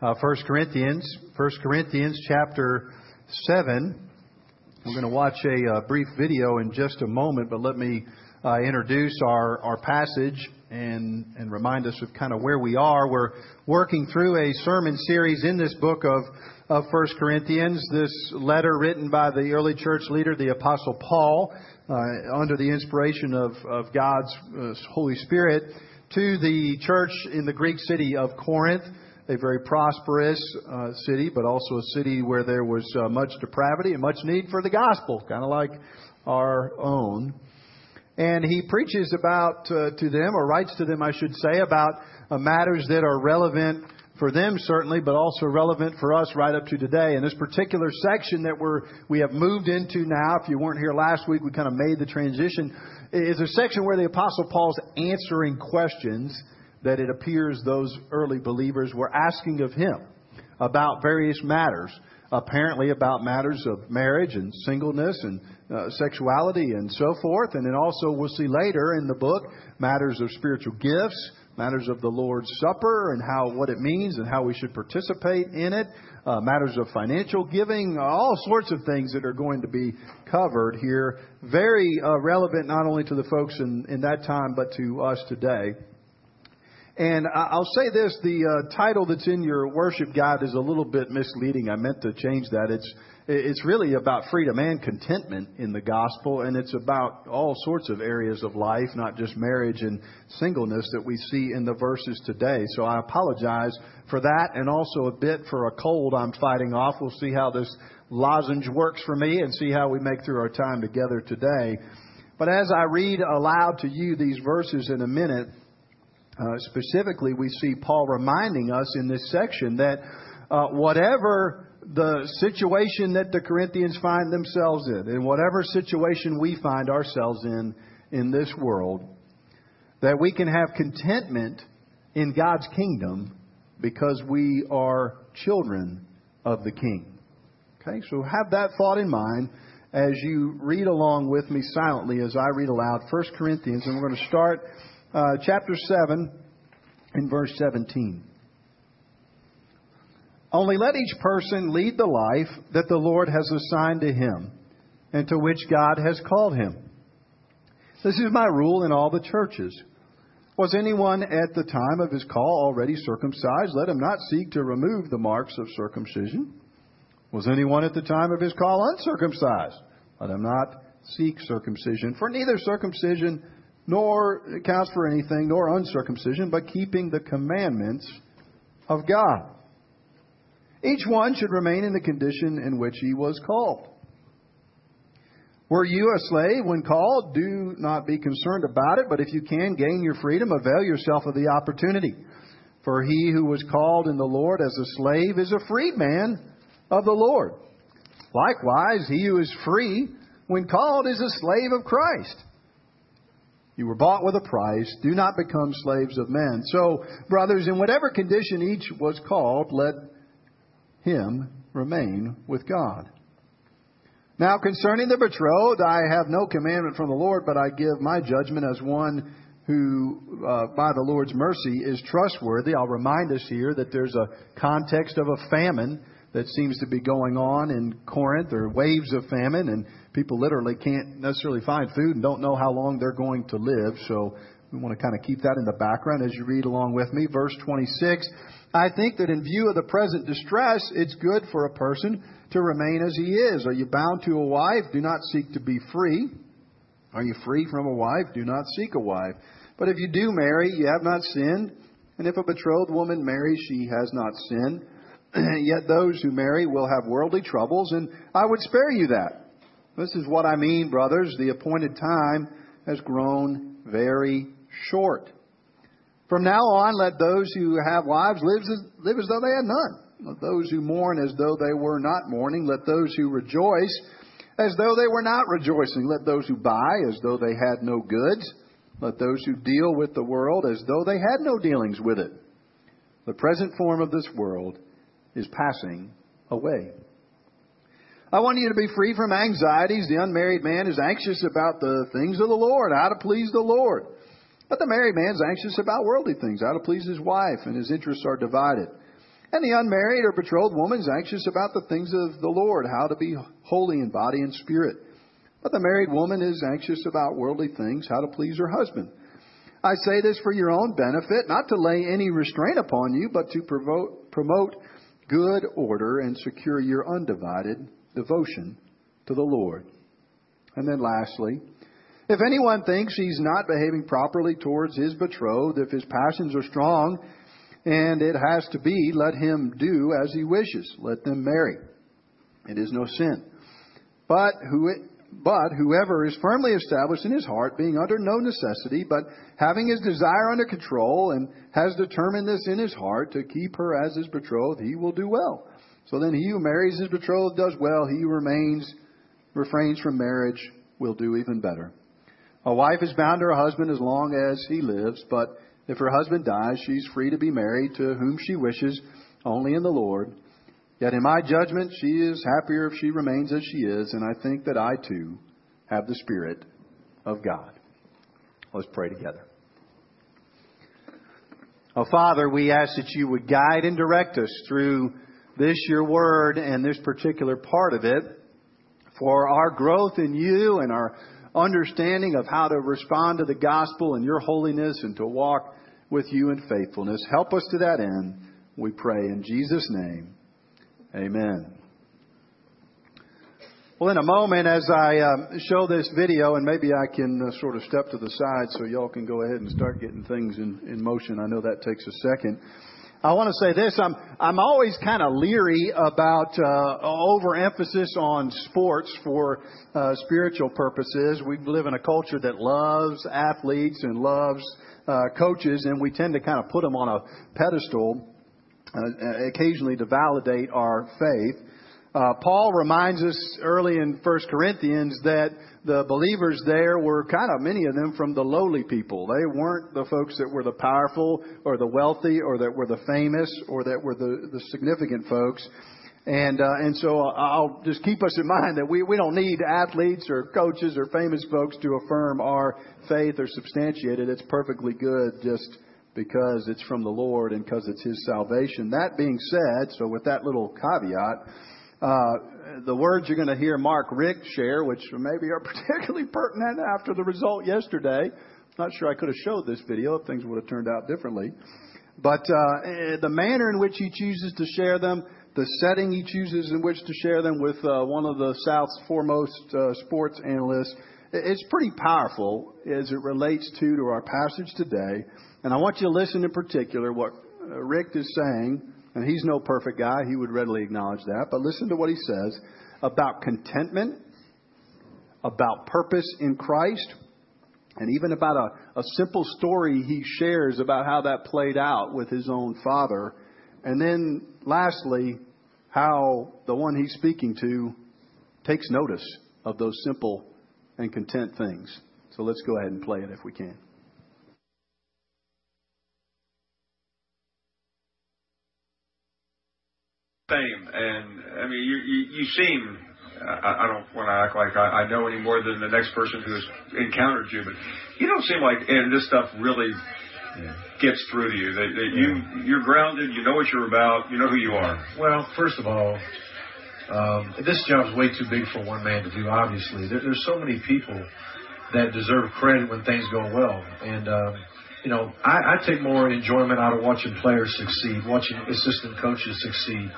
uh, 1 Corinthians, 1 Corinthians chapter 7. We're going to watch a uh, brief video in just a moment, but let me uh, introduce our, our passage and, and remind us of kind of where we are. We're working through a sermon series in this book of, of 1 Corinthians, this letter written by the early church leader, the Apostle Paul, uh, under the inspiration of, of God's uh, Holy Spirit, to the church in the Greek city of Corinth a very prosperous uh, city, but also a city where there was uh, much depravity and much need for the gospel, kind of like our own. And he preaches about uh, to them, or writes to them, I should say, about uh, matters that are relevant for them certainly, but also relevant for us right up to today. And this particular section that we're we have moved into now, if you weren't here last week, we kind of made the transition, is a section where the Apostle Paul's answering questions that it appears those early believers were asking of him about various matters, apparently about matters of marriage and singleness and uh, sexuality and so forth. And then also, we'll see later in the book, matters of spiritual gifts, matters of the Lord's Supper and how what it means and how we should participate in it, uh, matters of financial giving, all sorts of things that are going to be covered here. Very uh, relevant not only to the folks in, in that time, but to us today. And I'll say this, the uh, title that's in your worship guide is a little bit misleading. I meant to change that. It's, it's really about freedom and contentment in the gospel, and it's about all sorts of areas of life, not just marriage and singleness that we see in the verses today. So I apologize for that and also a bit for a cold I'm fighting off. We'll see how this lozenge works for me and see how we make through our time together today. But as I read aloud to you these verses in a minute, specifically, we see Paul reminding us in this section that uh, whatever the situation that the Corinthians find themselves in, and whatever situation we find ourselves in in this world, that we can have contentment in God's kingdom because we are children of the King. Okay, so have that thought in mind as you read along with me silently as I read aloud 1 Corinthians, and we're going to start uh, chapter 7 in verse 17. Only let each person lead the life that the Lord has assigned to him and to which God has called him. This is my rule in all the churches. Was anyone at the time of his call already circumcised? Let him not seek to remove the marks of circumcision. Was anyone at the time of his call uncircumcised? Let him not seek circumcision. For neither circumcision nor counts for anything, nor uncircumcision, but keeping the commandments of God. Each one should remain in the condition in which he was called. Were you a slave when called? Do not be concerned about it, but if you can gain your freedom, avail yourself of the opportunity. For he who was called in the Lord as a slave is a freedman of the Lord. Likewise, he who is free when called is a slave of Christ. You were bought with a price. Do not become slaves of men. So, brothers, in whatever condition each was called, let him remain with God. Now, concerning the betrothed, I have no commandment from the Lord, but I give my judgment as one who, uh, by the Lord's mercy, is trustworthy. I'll remind us here that there's a context of a famine that seems to be going on in Corinth, or waves of famine, and people literally can't necessarily find food and don't know how long they're going to live. So we want to kind of keep that in the background as you read along with me. Verse 26 I think that in view of the present distress, it's good for a person to remain as he is. Are you bound to a wife? Do not seek to be free. Are you free from a wife? Do not seek a wife. But if you do marry, you have not sinned. And if a betrothed woman marries, she has not sinned. Yet those who marry will have worldly troubles, and I would spare you that. This is what I mean, brothers. The appointed time has grown very short. From now on, let those who have wives live as, live as though they had none. Let those who mourn as though they were not mourning. Let those who rejoice as though they were not rejoicing. Let those who buy as though they had no goods. Let those who deal with the world as though they had no dealings with it. The present form of this world is passing away. I want you to be free from anxieties. The unmarried man is anxious about the things of the Lord, how to please the Lord. But the married man is anxious about worldly things, how to please his wife, and his interests are divided. And the unmarried or betrothed woman is anxious about the things of the Lord, how to be holy in body and spirit. But the married woman is anxious about worldly things, how to please her husband. I say this for your own benefit, not to lay any restraint upon you, but to promote, good order and secure your undivided devotion to the Lord. And then lastly, if anyone thinks he's not behaving properly towards his betrothed, if his passions are strong, and it has to be, let him do as he wishes. Let them marry. It is no sin. But who but whoever is firmly established in his heart, being under no necessity, but having his desire under control, and has determined this in his heart to keep her as his betrothed, he will do well. So then he who marries his betrothed does well. He who remains, refrains from marriage, will do even better. A wife is bound to her husband as long as he lives, but if her husband dies, she's free to be married to whom she wishes, only in the Lord. Yet in my judgment, she is happier if she remains as she is, and I think that I too have the Spirit of God. Let's pray together. Oh, Father, we ask that you would guide and direct us through this, your word, and this particular part of it for our growth in you and our understanding of how to respond to the gospel and your holiness and to walk with you in faithfulness. Help us to that end, we pray in Jesus' name. Amen. Well, in a moment, as I uh, show this video, and maybe I can uh, sort of step to the side so y'all can go ahead and start getting things in, in motion. I know that takes a second. I want to say this. I'm, I'm always kind of leery about uh, overemphasis on sports for uh, spiritual purposes. We live in a culture that loves athletes and loves uh, coaches, and we tend to kind of put them on a pedestal uh, occasionally to validate our faith. Uh, Paul reminds us early in 1 Corinthians that the believers there were kind of many of them from the lowly people. They weren't the folks that were the powerful or the wealthy or that were the famous or that were the, the significant folks. And, uh, and so I'll just keep us in mind that we, we don't need athletes or coaches or famous folks to affirm our faith or substantiate it. It's perfectly good just because it's from the Lord and because it's His salvation. That being said, so with that little caveat, uh, the words you're going to hear Mark Richt share, which maybe are particularly pertinent after the result yesterday. Not sure I could have showed this video if things would have turned out differently. But uh, the manner in which he chooses to share them, the setting he chooses in which to share them with uh, one of the South's foremost uh, sports analysts, it's pretty powerful as it relates to, to our passage today. And I want you to listen in particular what uh, Richt is saying and he's no perfect guy. He would readily acknowledge that. But listen to what he says about contentment, about purpose in Christ, and even about a, a simple story he shares about how that played out with his own father. And then, lastly, how the one he's speaking to takes notice of those simple and content things. So let's go ahead and play it if we can. Fame, and I mean, you you, you seem. I, I don't want to act like I, I know any more than the next person who has encountered you, but you don't seem like, and this stuff really yeah. gets through to you. That, that yeah. you you're grounded. You know what you're about. You know who you are. Well, first of all, um, this job's way too big for one man to do. Obviously, there, there's so many people that deserve credit when things go well, and um, you know, I, I take more enjoyment out of watching players succeed, watching assistant coaches succeed.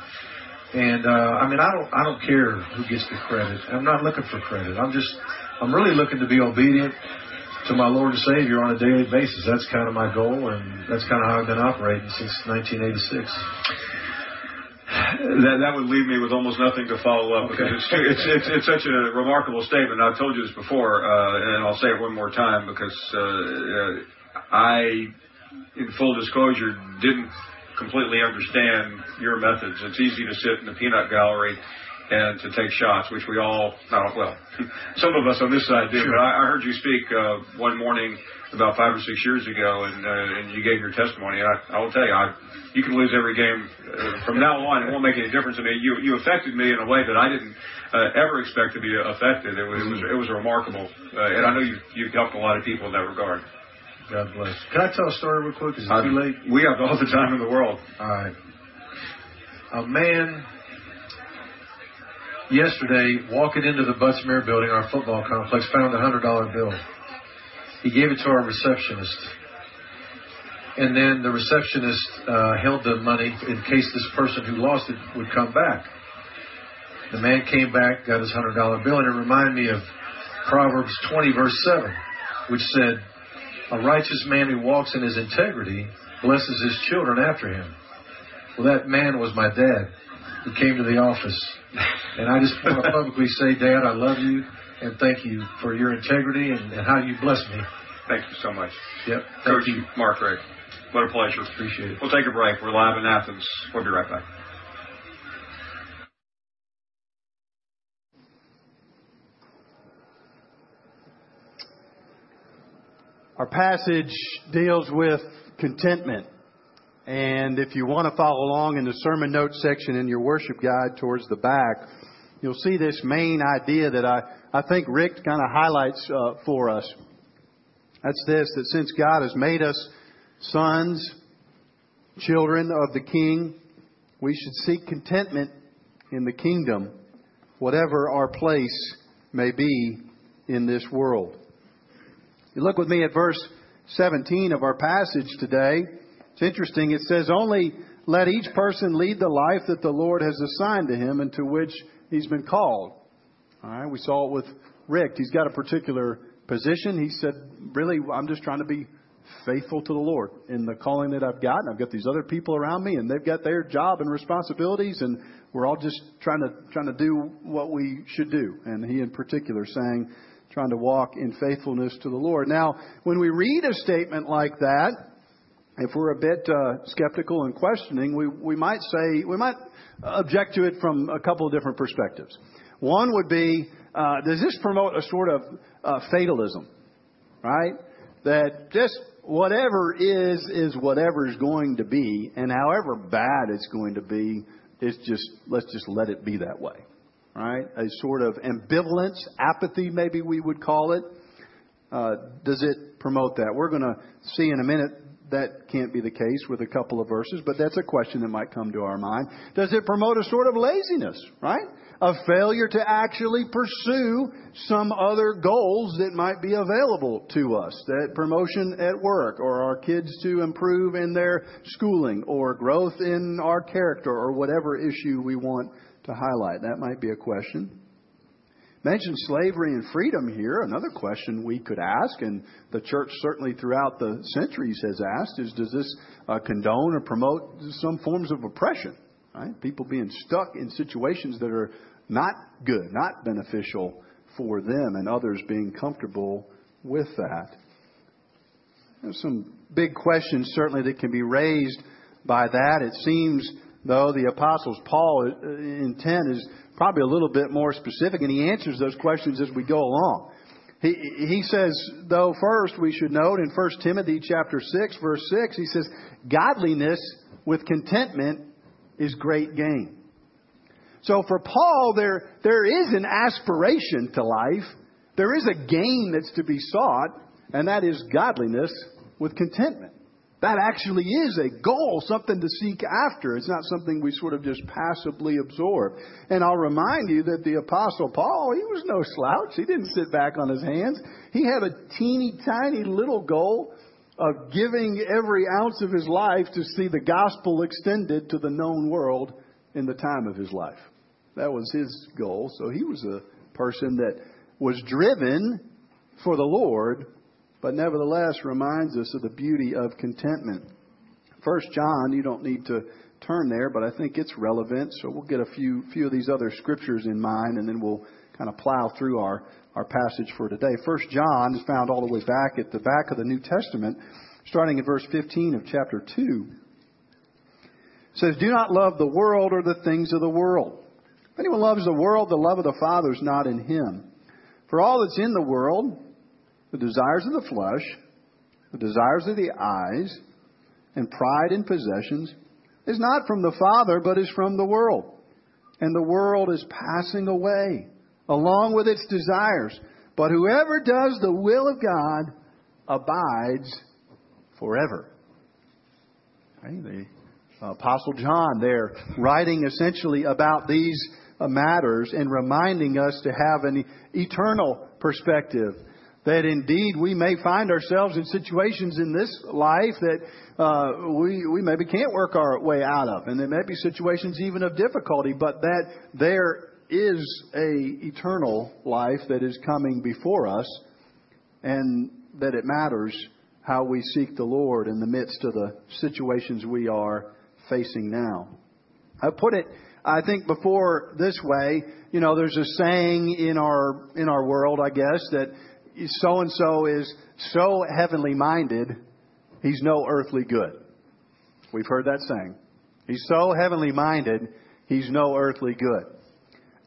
And uh, I mean, I don't, I don't care who gets the credit. I'm not looking for credit. I'm just, I'm really looking to be obedient to my Lord and Savior on a daily basis. That's kind of my goal, and that's kind of how I've been operating since 1986. That, that would leave me with almost nothing to follow up okay. because it's, it's, it's, it's such a remarkable statement. I've told you this before, uh, and I'll say it one more time because uh, uh I, in full disclosure, didn't completely understand your methods. It's easy to sit in the peanut gallery and to take shots, which we all, not, well, some of us on this side did. Sure. But I, I heard you speak uh, one morning about five or six years ago, and uh, and you gave your testimony. I, I will tell you, I, you can lose every game uh, from now on. It won't make any difference to me. You you affected me in a way that I didn't uh, ever expect to be affected. It was it was, it was remarkable, uh, and I know you you've helped a lot of people in that regard. God bless. Can I tell a story real quick? Is it too late? We have all the time in the world. All right. a man yesterday walking into the Butts-Mehre building, our football complex, found a hundred dollar bill. He gave it to our receptionist. And then the receptionist uh, held the money in case this person who lost it would come back. The man came back, got his hundred dollar bill, and it reminded me of Proverbs 20, verse 7, which said, A righteous man who walks in his integrity blesses his children after him. Well, that man was my dad who came to the office. And I just want to publicly say, Dad, I love you and thank you for your integrity and, and how you bless me. Thank you so much. Yep. Coach you. Mark Richt. What a pleasure. Appreciate it. We'll take a break. We're live in Athens. We'll be right back. Our passage deals with contentment. And if you want to follow along in the sermon notes section in your worship guide towards the back, you'll see this main idea that I, I think Richt kind of highlights uh, for us. That's this, that since God has made us sons, children of the King, we should seek contentment in the kingdom, whatever our place may be in this world. You look with me at verse 17 of our passage today. It's interesting. It says, Only let each person lead the life that the Lord has assigned to him and to which he's been called. All right, we saw it with Richt. He's got a particular position. He said, Really, I'm just trying to be faithful to the Lord in the calling that I've got. And I've got these other people around me, and they've got their job and responsibilities, and we're all just trying to trying to do what we should do. And he, in particular, saying, trying to walk in faithfulness to the Lord. Now, when we read a statement like that, if we're a bit uh, skeptical and questioning, we, we might say, we might object to it from a couple of different perspectives. One would be, uh, does this promote a sort of uh, fatalism? Right? That just whatever is, is whatever is going to be, and however bad it's going to be, it's just, let's just let it be that way right? A sort of ambivalence, apathy, maybe we would call it. Uh, does it promote that? We're going to see in a minute that can't be the case with a couple of verses, but that's a question that might come to our mind. Does it promote a sort of laziness, right? A failure to actually pursue some other goals that might be available to us. That promotion at work, or our kids to improve in their schooling, or growth in our character, or whatever issue we want to highlight. That might be a question. Mention slavery and freedom here. Another question we could ask, and the church certainly throughout the centuries has asked, is does this uh, condone or promote some forms of oppression? Right? People being stuck in situations that are not good, not beneficial for them, and others being comfortable with that. There's some big questions certainly that can be raised by that. It seems though the apostles Paul uh, intent is probably a little bit more specific, and he answers those questions as we go along. He, he says, though, first we should note in 1 Timothy chapter 6, verse 6, he says, godliness with contentment is great gain. So for Paul, there, there is an aspiration to life. There is a gain that's to be sought, and that is godliness with contentment. That actually is a goal, something to seek after. It's not something we sort of just passively absorb. And I'll remind you that the Apostle Paul, he was no slouch. He didn't sit back on his hands. He had a teeny tiny little goal of giving every ounce of his life to see the gospel extended to the known world in the time of his life. That was his goal. So he was a person that was driven for the Lord but nevertheless reminds us of the beauty of contentment. First John, you don't need to turn there, but I think it's relevant. So we'll get a few few of these other scriptures in mind, and then we'll kind of plow through our our passage for today. First John is found all the way back at the back of the New Testament, starting in verse 15 of chapter 2. It says, "Do not love the world or the things of the world. If anyone loves the world, the love of the Father is not in him. For all that's in the world, the desires of the flesh, the desires of the eyes, and pride in possessions is not from the Father, but is from the world. And the world is passing away, along with its desires. But whoever does the will of God abides forever. Okay, the Apostle John there, writing essentially about these matters and reminding us to have an eternal perspective. That indeed we may find ourselves in situations in this life that uh, we, we maybe can't work our way out of. And there may be situations even of difficulty, but that there is a eternal life that is coming before us and that it matters how we seek the Lord in the midst of the situations we are facing now. I put it, I think, before this way. You know, there's a saying in our in our world, I guess, that so and so is so heavenly minded, he's no earthly good. We've heard that saying. He's so heavenly minded, he's no earthly good.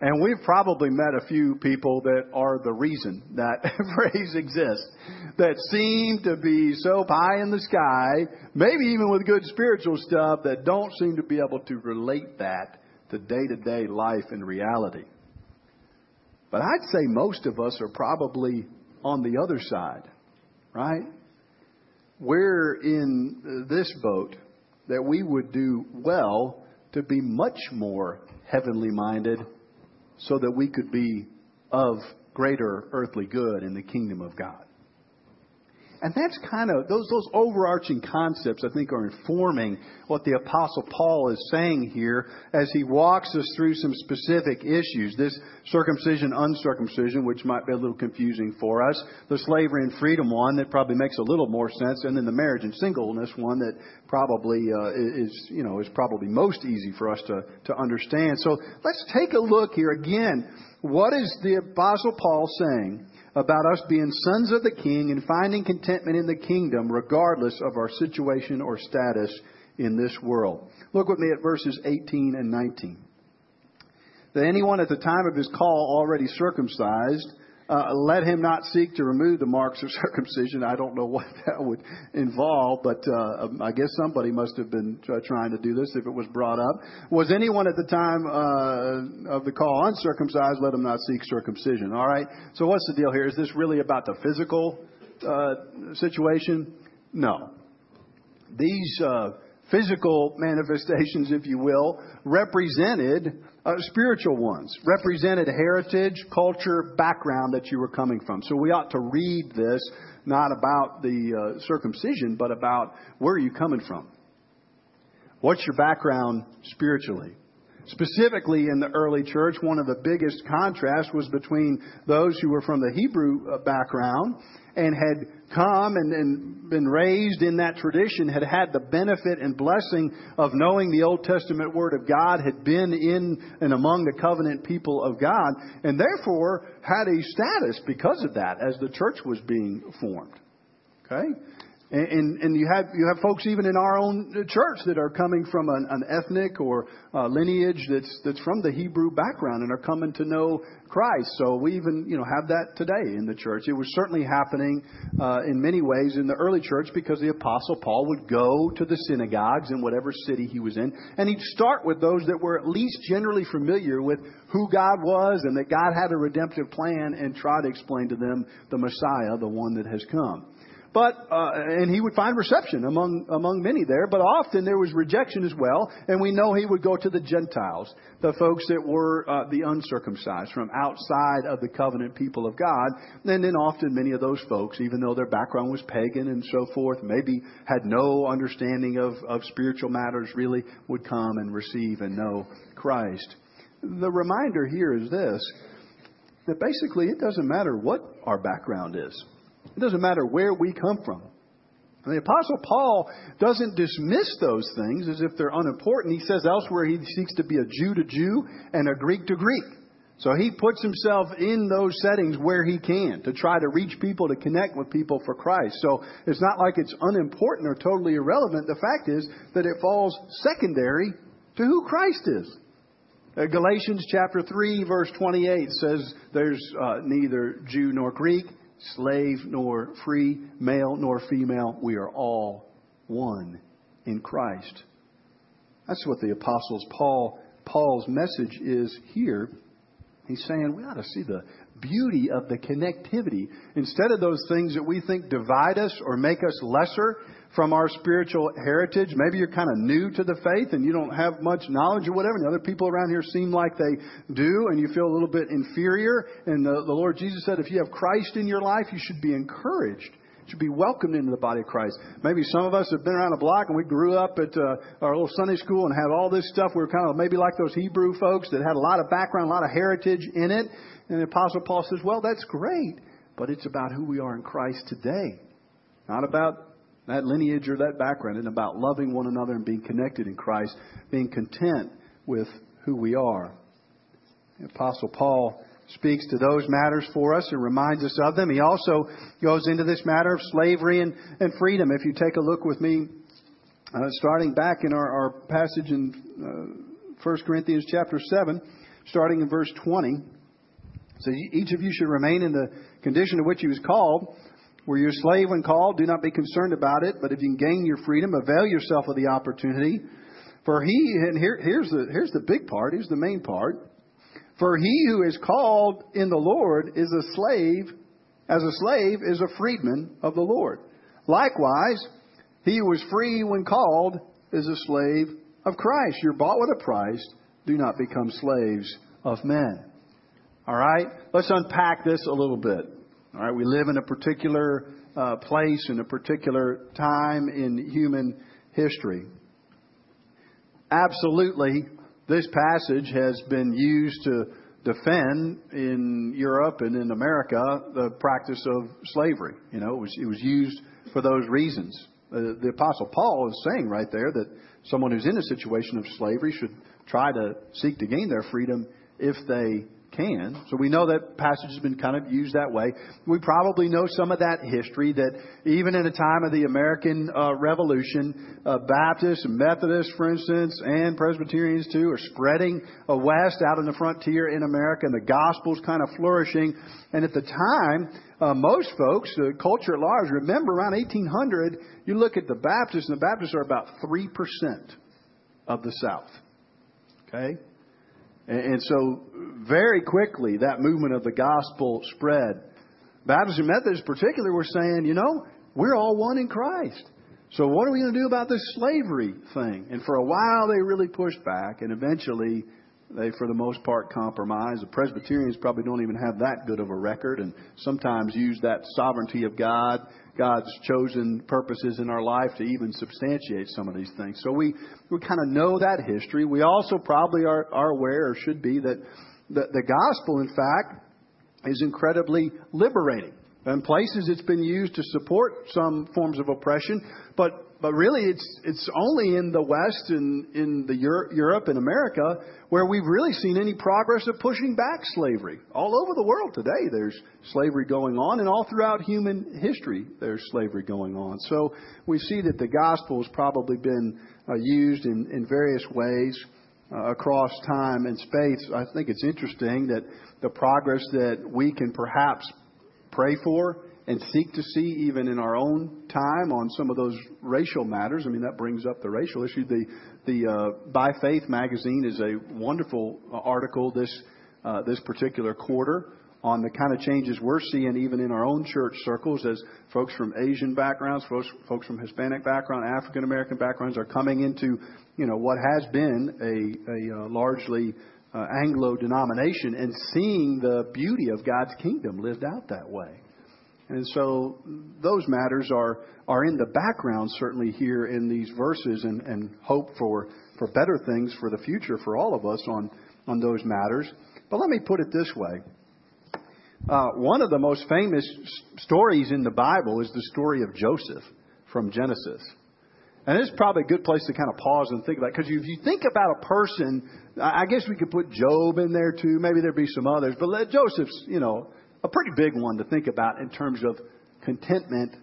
And we've probably met a few people that are the reason that phrase exists, that seem to be so high in the sky, maybe even with good spiritual stuff, that don't seem to be able to relate that to day to day life and reality. But I'd say most of us are probably on the other side, right? We're in this boat that we would do well to be much more heavenly minded so that we could be of greater earthly good in the kingdom of God. And that's kind of, those, those overarching concepts, I think, are informing what the Apostle Paul is saying here as he walks us through some specific issues. This circumcision, uncircumcision, which might be a little confusing for us. The slavery and freedom one that probably makes a little more sense. And then the marriage and singleness one that probably uh, is, you know, is probably most easy for us to, to understand. So let's take a look here again. What is the Apostle Paul saying? About us being sons of the King and finding contentment in the kingdom regardless of our situation or status in this world. Look with me at verses 18 and 19. That anyone at the time of his call already circumcised uh, let him not seek to remove the marks of circumcision. I don't know what that would involve, but uh, um, I guess somebody must have been trying to do this if it was brought up. Was anyone at the time uh, of the call uncircumcised? Let him not seek circumcision. All right. So what's the deal here? Is this really about the physical uh, situation? No. These uh, physical manifestations, if you will, represented uh, spiritual ones, represented heritage, culture, background that you were coming from. So we ought to read this not about the uh, circumcision, but about where are you coming from? What's your background spiritually? Specifically in the early church, one of the biggest contrasts was between those who were from the Hebrew uh, background and had come and, and, been raised in that tradition, had had the benefit and blessing of knowing the Old Testament Word of God, had been in and among the covenant people of God, and therefore had a status because of that as the church was being formed. Okay? And, and you have you have folks even in our own church that are coming from an, an ethnic or uh, lineage that's that's from the Hebrew background and are coming to know Christ. So we even you know have that today in the church. It was certainly happening uh, in many ways in the early church because the apostle Paul would go to the synagogues in whatever city he was in, and he'd start with those that were at least generally familiar with who God was and that God had a redemptive plan, and try to explain to them the Messiah, the one that has come. But uh, and he would find reception among among many there, but often there was rejection as well. And we know he would go to the Gentiles, the folks that were uh, the uncircumcised from outside of the covenant people of God. And then often many of those folks, even though their background was pagan and so forth, maybe had no understanding of, of spiritual matters, really would come and receive and know Christ. The reminder here is this that basically it doesn't matter what our background is. It doesn't matter where we come from. And the Apostle Paul doesn't dismiss those things as if they're unimportant. He says elsewhere he seeks to be a Jew to Jew and a Greek to Greek. So he puts himself in those settings where he can to try to reach people, to connect with people for Christ. So it's not like it's unimportant or totally irrelevant. The fact is that it falls secondary to who Christ is. Uh, Galatians chapter 3 verse 28 says there's uh, neither Jew nor Greek, slave nor free, male nor female. We are all one in Christ. That's what the apostles Paul Paul's message is here. He's saying we ought to see the beauty of the connectivity. Instead of those things that we think divide us or make us lesser from our spiritual heritage, maybe you're kind of new to the faith and you don't have much knowledge or whatever, and other people around here seem like they do, and you feel a little bit inferior. And the, the Lord Jesus said, if you have Christ in your life, you should be encouraged should be welcomed into the body of Christ. Maybe some of us have been around a block and we grew up at uh, our little Sunday school and had all this stuff. We were kind of maybe like those Hebrew folks that had a lot of background, a lot of heritage in it. And the Apostle Paul says, well, that's great, but it's about who we are in Christ today. Not about that lineage or that background. It's about loving one another and being connected in Christ, being content with who we are. The Apostle Paul speaks to those matters for us and reminds us of them. He also goes into this matter of slavery and, and freedom. If you take a look with me, uh, starting back in our, our passage in uh, 1 Corinthians chapter 7, starting in verse 20. So each of you should remain in the condition to which he was called. Were you a slave when called? Do not be concerned about it. But if you can gain your freedom, avail yourself of the opportunity. For he, and here, here's the here's the big part. Here's the main part. For he who is called in the Lord is a slave, as a slave is a freedman of the Lord. Likewise, he who was free when called is a slave of Christ. You're bought with a price. Do not become slaves of men. All right? Let's unpack this a little bit. All right? We live in a particular uh, place, in a particular time in human history. Absolutely, this passage has been used to defend in Europe and in America the practice of slavery. You know, it was, it was used for those reasons. Uh, the Apostle Paul is saying right there that someone who's in a situation of slavery should try to seek to gain their freedom if they can. So we know that passage has been kind of used that way. We probably know some of that history that even in the time of the American uh, Revolution, uh, Baptists Methodists, for instance, and Presbyterians too, are spreading uh, west out in the frontier in America, and the gospel's kind of flourishing. And at the time, uh, most folks, the culture at large, remember around 1800, you look at the Baptists, and the Baptists are about 3% of the South. Okay? And, so, very quickly, that movement of the gospel spread. Baptists and Methodists, particularly, were saying, you know, we're all one in Christ. So, what are we going to do about this slavery thing? And for a while, they really pushed back, and eventually, they, for the most part, compromised. The Presbyterians probably don't even have that good of a record, and sometimes use that sovereignty of God God's chosen purposes in our life to even substantiate some of these things. So we, we kind of know that history. We also probably are, are aware, or should be, that the, the gospel, in fact, is incredibly liberating. In places, it's been used to support some forms of oppression, but but really, it's it's only in the West and in the Euro- Europe and America where we've really seen any progress of pushing back slavery. All over the world today, there's slavery going on, and all throughout human history, there's slavery going on. So we see that the gospel has probably been uh, used in, in various ways uh, across time and space. I think it's interesting that the progress that we can perhaps pray for and seek to see even in our own time on some of those racial matters. I mean, that brings up the racial issue. The the uh, By Faith magazine is a wonderful article this uh, this particular quarter on the kind of changes we're seeing even in our own church circles as folks from Asian backgrounds, folks, folks from Hispanic background, African American backgrounds are coming into you know what has been a, a uh, largely uh, Anglo denomination and seeing the beauty of God's kingdom lived out that way. And so those matters are, are in the background, certainly, here in these verses, and, and hope for, for better things for the future for all of us on, on those matters. But let me put it this way. Uh, one of the most famous stories in the Bible is the story of Joseph from Genesis. And it's probably a good place to kind of pause and think about. Because if you think about a person, I guess we could put Job in there too. Maybe there'd be some others. But let Joseph's, you know, a pretty big one to think about in terms of contentment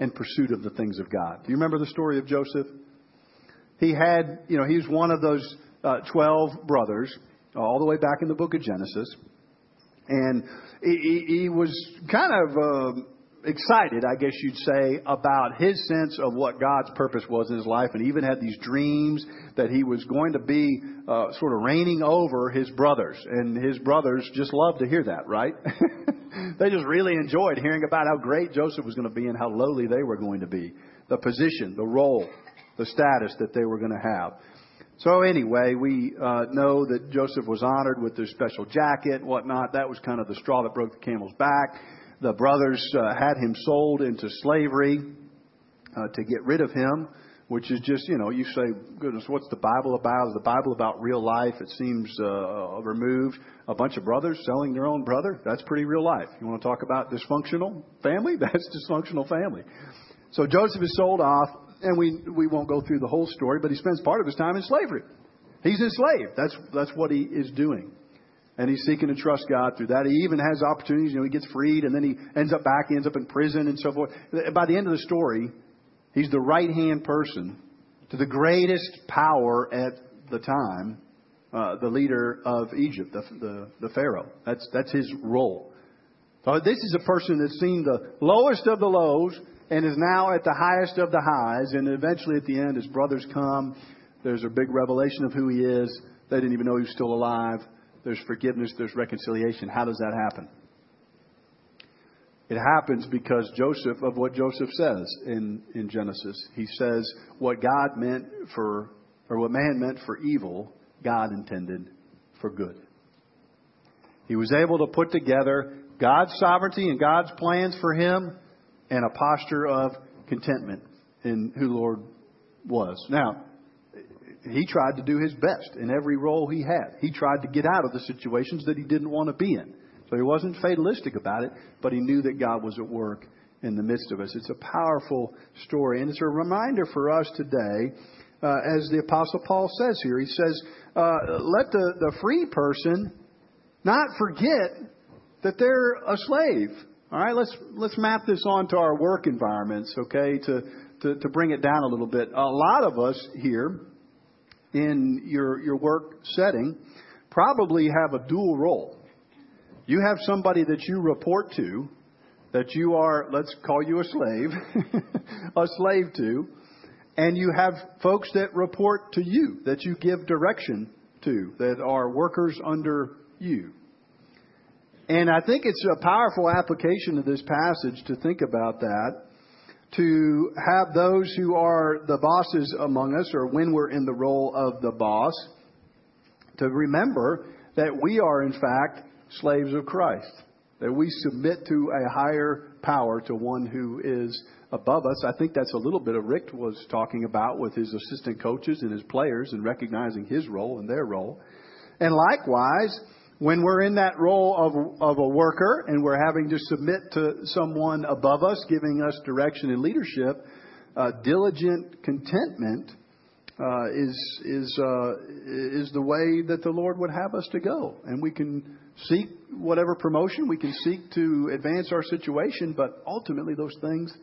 and pursuit of the things of God. Do you remember the story of Joseph? He had, you know, he was one of those uh, 12 brothers, all the way back in the book of Genesis. And he, he, he was kind of uh, excited, I guess you'd say, about his sense of what God's purpose was in his life, and even had these dreams that he was going to be uh, sort of reigning over his brothers. And his brothers just loved to hear that, right? they just really enjoyed hearing about how great Joseph was going to be and how lowly they were going to be, the position, the role, the status that they were going to have. So anyway, we uh, know that Joseph was honored with this special jacket and whatnot. That was kind of the straw that broke the camel's back. The brothers uh, had him sold into slavery uh, to get rid of him, which is just, you know, you say, goodness, what's the Bible about? Is the Bible about real life? It seems uh, removed. A bunch of brothers selling their own brother? That's pretty real life. You want to talk about dysfunctional family? That's dysfunctional family. So Joseph is sold off, and we, we won't go through the whole story, but he spends part of his time in slavery. He's enslaved. That's, that's what he is doing and he's seeking to trust God through that. He even has opportunities. You know, he gets freed, and then he ends up back. He ends up in prison and so forth. By the end of the story, he's the right hand person to the greatest power at the time, uh, the leader of Egypt, the, the, the Pharaoh. That's that's his role. So this is a person that's seen the lowest of the lows and is now at the highest of the highs. And eventually, at the end, his brothers come. There's a big revelation of who he is. They didn't even know he was still alive there's forgiveness, there's reconciliation. How does that happen? It happens because Joseph, of what Joseph says in, in Genesis, he says, what God meant for, or what man meant for evil, God intended for good. He was able to put together God's sovereignty and God's plans for him and a posture of contentment in who Lord was. Now, he tried to do his best in every role he had. He tried to get out of the situations that he didn't want to be in. So he wasn't fatalistic about it, but he knew that God was at work in the midst of us. It's a powerful story, and it's a reminder for us today, uh, as the Apostle Paul says here. He says, uh, let the, the free person not forget that they're a slave. All right, let's let's map this onto our work environments, okay, to, to, to bring it down a little bit. A lot of us here in your, your work setting probably have a dual role. You have somebody that you report to, that you are, let's call you a slave, a slave to, and you have folks that report to you, that you give direction to, that are workers under you. And I think it's a powerful application of this passage to think about that to have those who are the bosses among us, or when we're in the role of the boss, to remember that we are, in fact, slaves of Christ. That we submit to a higher power, to one who is above us. I think that's a little bit of Richt was talking about with his assistant coaches and his players and recognizing his role and their role. And likewise, when we're in that role of, of a worker and we're having to submit to someone above us, giving us direction and leadership, uh, diligent contentment uh, is is uh, is the way that the Lord would have us to go, and we can seek whatever promotion we can seek to advance our situation, but ultimately those things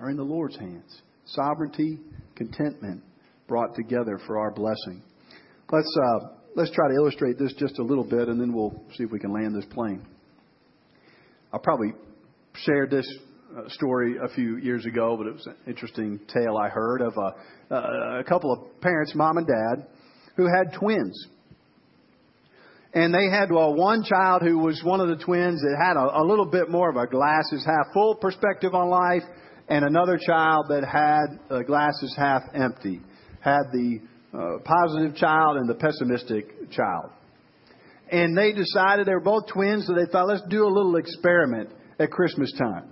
are in the Lord's hands. Sovereignty, contentment, brought together for our blessing. Let's uh, let's try to illustrate this just a little bit, and then we'll see if we can land this plane. I probably shared this uh, story a few years ago, but it was an interesting tale I heard of a, a couple of parents, mom and dad, who had twins. And they had well, one child who was one of the twins that had a, a little bit more of a glasses half full perspective on life, and another child that had uh, glasses half empty, had the uh, positive child and the pessimistic child. And they decided they were both twins, so they thought, let's do a little experiment at Christmas time.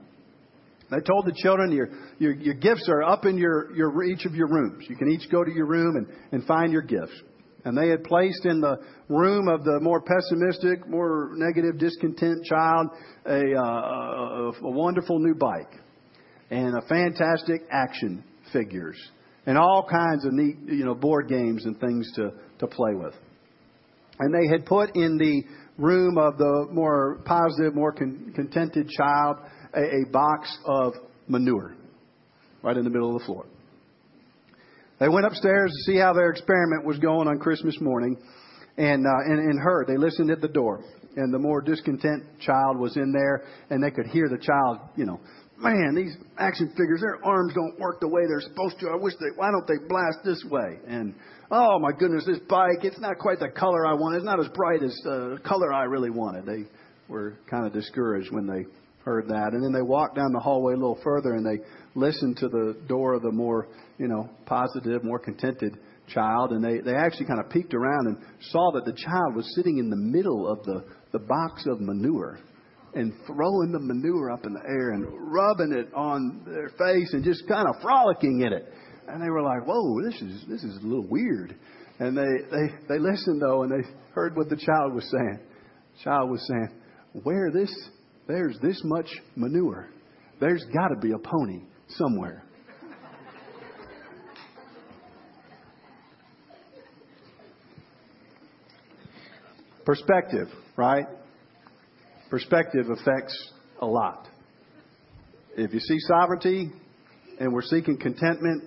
They told the children, your, your, your gifts are up in your, your, each of your rooms. You can each go to your room and, and find your gifts. And they had placed in the room of the more pessimistic, more negative, discontent child a, uh, a, a wonderful new bike and a fantastic action figures and all kinds of neat, you know, board games and things to, to play with. And they had put in the room of the more positive, more con- contented child a, a box of manure right in the middle of the floor. They went upstairs to see how their experiment was going on Christmas morning, and uh, and, and heard. They listened at the door, and the more discontent child was in there, and they could hear the child, you know, man, these action figures, their arms don't work the way they're supposed to. I wish they, why don't they blast this way? And, oh my goodness, this bike, it's not quite the color I wanted. It's not as bright as uh, the color I really wanted. They were kind of discouraged when they heard that. And then they walked down the hallway a little further and they listened to the door of the more, you know, positive, more contented child. And they, they actually kind of peeked around and saw that the child was sitting in the middle of the, the box of manure and throwing the manure up in the air and rubbing it on their face and just kind of frolicking in it. And they were like, "Whoa, this is this is a little weird." And they they they listened though, and they heard what the child was saying. The child was saying, "Where this there's this much manure, there's got to be a pony somewhere." Perspective, right? Perspective affects a lot. If you see sovereignty and we're seeking contentment,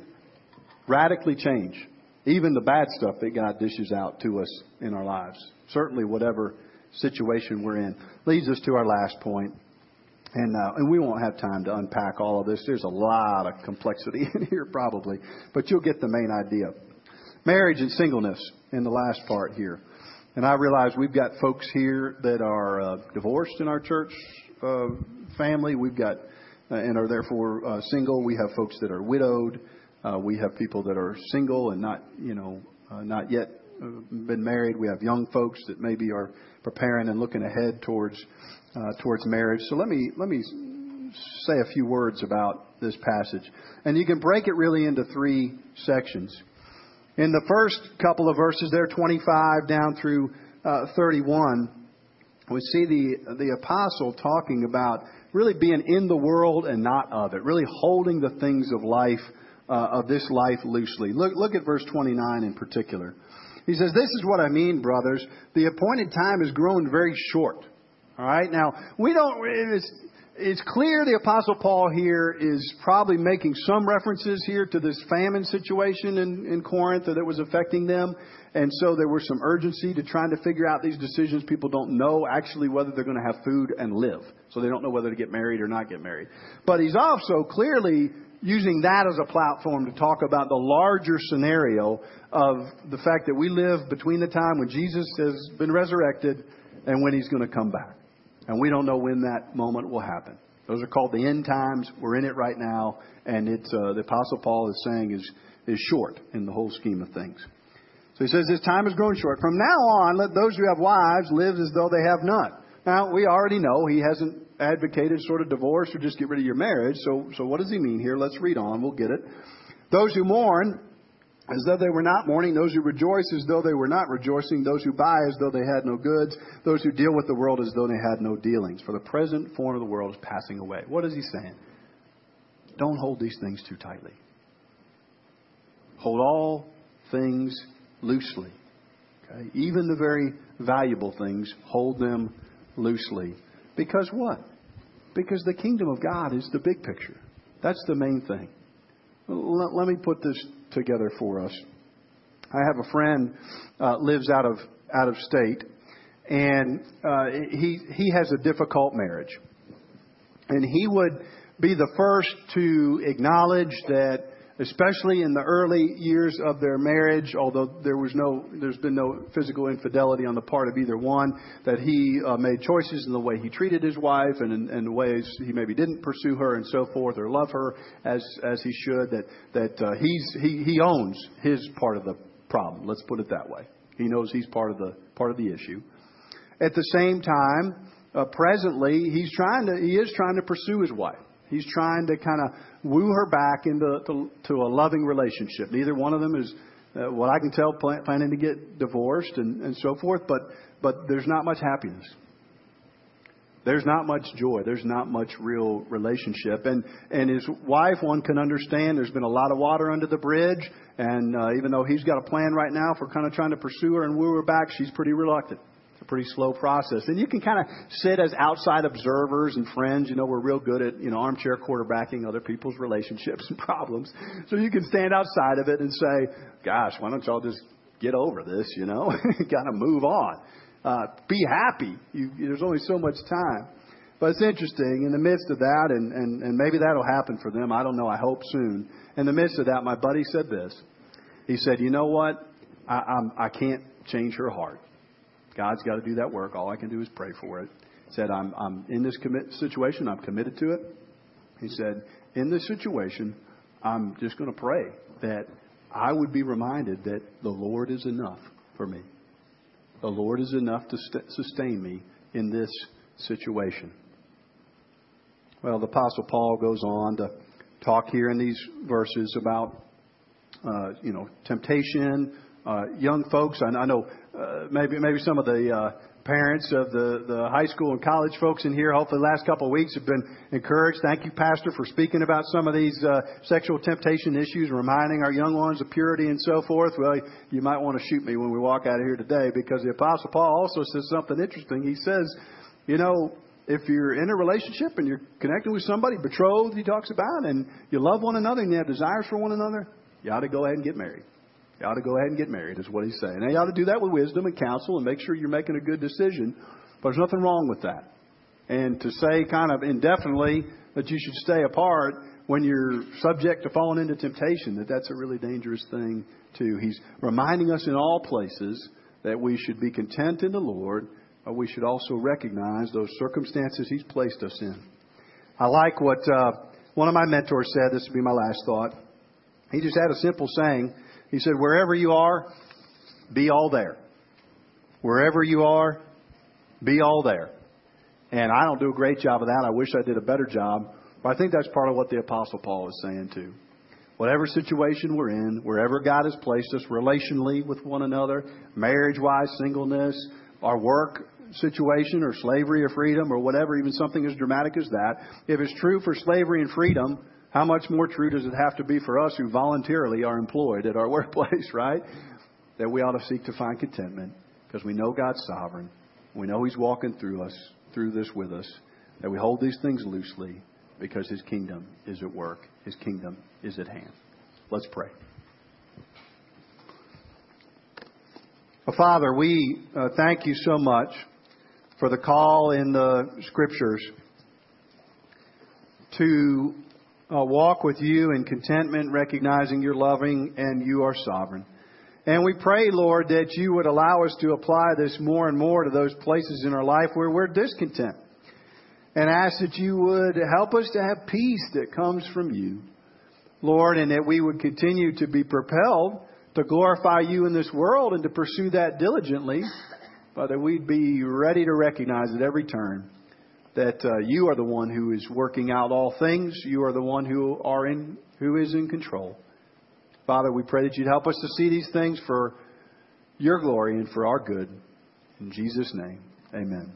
radically change. Even the bad stuff that God dishes out to us in our lives. Certainly, whatever situation we're in. Leads us to our last point. And, uh, and we won't have time to unpack all of this. There's a lot of complexity in here, probably. But you'll get the main idea. Marriage and singleness in the last part here. And I realize we've got folks here that are uh, divorced in our church uh, family. We've got uh, and are therefore uh, single. We have folks that are widowed. Uh, we have people that are single and not, you know, uh, not yet uh, been married. We have young folks that maybe are preparing and looking ahead towards uh, towards marriage. So let me let me say a few words about this passage, and you can break it really into three sections. In the first couple of verses there, 25 down through uh, 31, we see the, the apostle talking about really being in the world and not of it, really holding the things of life, uh, of this life loosely. Look, look at verse 29 in particular. He says, This is what I mean, brothers. The appointed time has grown very short. All right? Now, we don't, it's, clear the Apostle Paul here is probably making some references here to this famine situation in, in Corinth that was affecting them. And so there was some urgency to trying to figure out these decisions. People don't know actually whether they're going to have food and live. So they don't know whether to get married or not get married. But he's also clearly using that as a platform to talk about the larger scenario of the fact that we live between the time when Jesus has been resurrected and when he's going to come back. And we don't know when that moment will happen. Those are called the end times. We're in it right now, and it's uh, the Apostle Paul is saying is is short in the whole scheme of things. So he says this time is growing short. From now on, let those who have wives live as though they have none. Now we already know he hasn't advocated sort of divorce or just get rid of your marriage. So so what does he mean here? Let's read on. We'll get it. Those who mourn as though they were not mourning, those who rejoice as though they were not rejoicing, those who buy as though they had no goods, those who deal with the world as though they had no dealings. For the present form of the world is passing away. What is he saying? Don't hold these things too tightly. Hold all things loosely. Okay? Even the very valuable things, hold them loosely. Because what? Because the kingdom of God is the big picture. That's the main thing. Let, let me put this together for us. I have a friend uh, lives out of out of state, and uh, he he has a difficult marriage, and he would be the first to acknowledge that especially in the early years of their marriage, although there was no, there's been no physical infidelity on the part of either one, that he uh, made choices in the way he treated his wife and in, in ways he maybe didn't pursue her and so forth or love her as as he should. That that uh, he's he he owns his part of the problem. Let's put it that way. He knows he's part of the part of the issue. At the same time, uh, presently he's trying to he is trying to pursue his wife. He's trying to kind of woo her back into to, to a loving relationship. Neither one of them is, uh, what I can tell, plan, planning to get divorced and, and so forth. But but there's not much happiness. There's not much joy. There's not much real relationship. And and his wife, one can understand. There's been a lot of water under the bridge, and uh, even though he's got a plan right now for kind of trying to pursue her and woo her back, she's pretty reluctant pretty slow process. And you can kind of sit as outside observers and friends. You know, we're real good at, you know, armchair quarterbacking other people's relationships and problems. So you can stand outside of it and say, gosh, why don't y'all just get over this, you know? kind of move on. Uh, be happy. You, there's only so much time. But it's interesting, in the midst of that, and, and, and maybe that'll happen for them. I don't know. I hope soon. In the midst of that, my buddy said this. He said, You know what? I, I'm, I can't change her heart. God's got to do that work. All I can do is pray for it. He said, I'm, I'm in this commit situation. I'm committed to it. He said, In this situation, I'm just going to pray that I would be reminded that the Lord is enough for me. The Lord is enough to st- sustain me in this situation. Well, the Apostle Paul goes on to talk here in these verses about, uh, you know, temptation. Uh, young folks, I, I know uh, maybe maybe some of the uh, parents of the, the high school and college folks in here, hopefully the last couple of weeks have been encouraged. Thank you, Pastor, for speaking about some of these uh, sexual temptation issues, reminding our young ones of purity and so forth. Well, you might want to shoot me when we walk out of here today because the Apostle Paul also says something interesting. He says, you know, if you're in a relationship and you're connecting with somebody, betrothed, he talks about, and you love one another and you have desires for one another, you ought to go ahead and get married. You ought to go ahead and get married, is what he's saying. Now, you ought to do that with wisdom and counsel and make sure you're making a good decision. But there's nothing wrong with that. And to say kind of indefinitely that you should stay apart when you're subject to falling into temptation, that that's a really dangerous thing, too. He's reminding us in all places that we should be content in the Lord but we should also recognize those circumstances He's placed us in. I like what uh, one of my mentors said. This would be my last thought. He just had a simple saying. He said, Wherever you are, be all there. Wherever you are, be all there. And I don't do a great job of that. I wish I did a better job. But I think that's part of what the Apostle Paul is saying, too. Whatever situation we're in, wherever God has placed us relationally with one another, marriage wise, singleness, our work situation or slavery or freedom or whatever, even something as dramatic as that, if it's true for slavery and freedom, how much more true does it have to be for us who voluntarily are employed at our workplace, right? That we ought to seek to find contentment because we know God's sovereign. We know He's walking through us, through this with us. That we hold these things loosely because His kingdom is at work. His kingdom is at hand. Let's pray. Father, we uh, thank you so much for the call in the scriptures to uh, walk with you in contentment, recognizing you're loving and you are sovereign. And we pray, Lord, that you would allow us to apply this more and more to those places in our life where we're discontent. And ask that you would help us to have peace that comes from you, Lord, and that we would continue to be propelled to glorify you in this world and to pursue that diligently, but that we'd be ready to recognize at every turn that uh, you are the one who is working out all things. You are the one who are in who is in control. Father, we pray that you'd help us to see these things for your glory and for our good. In Jesus' name, amen.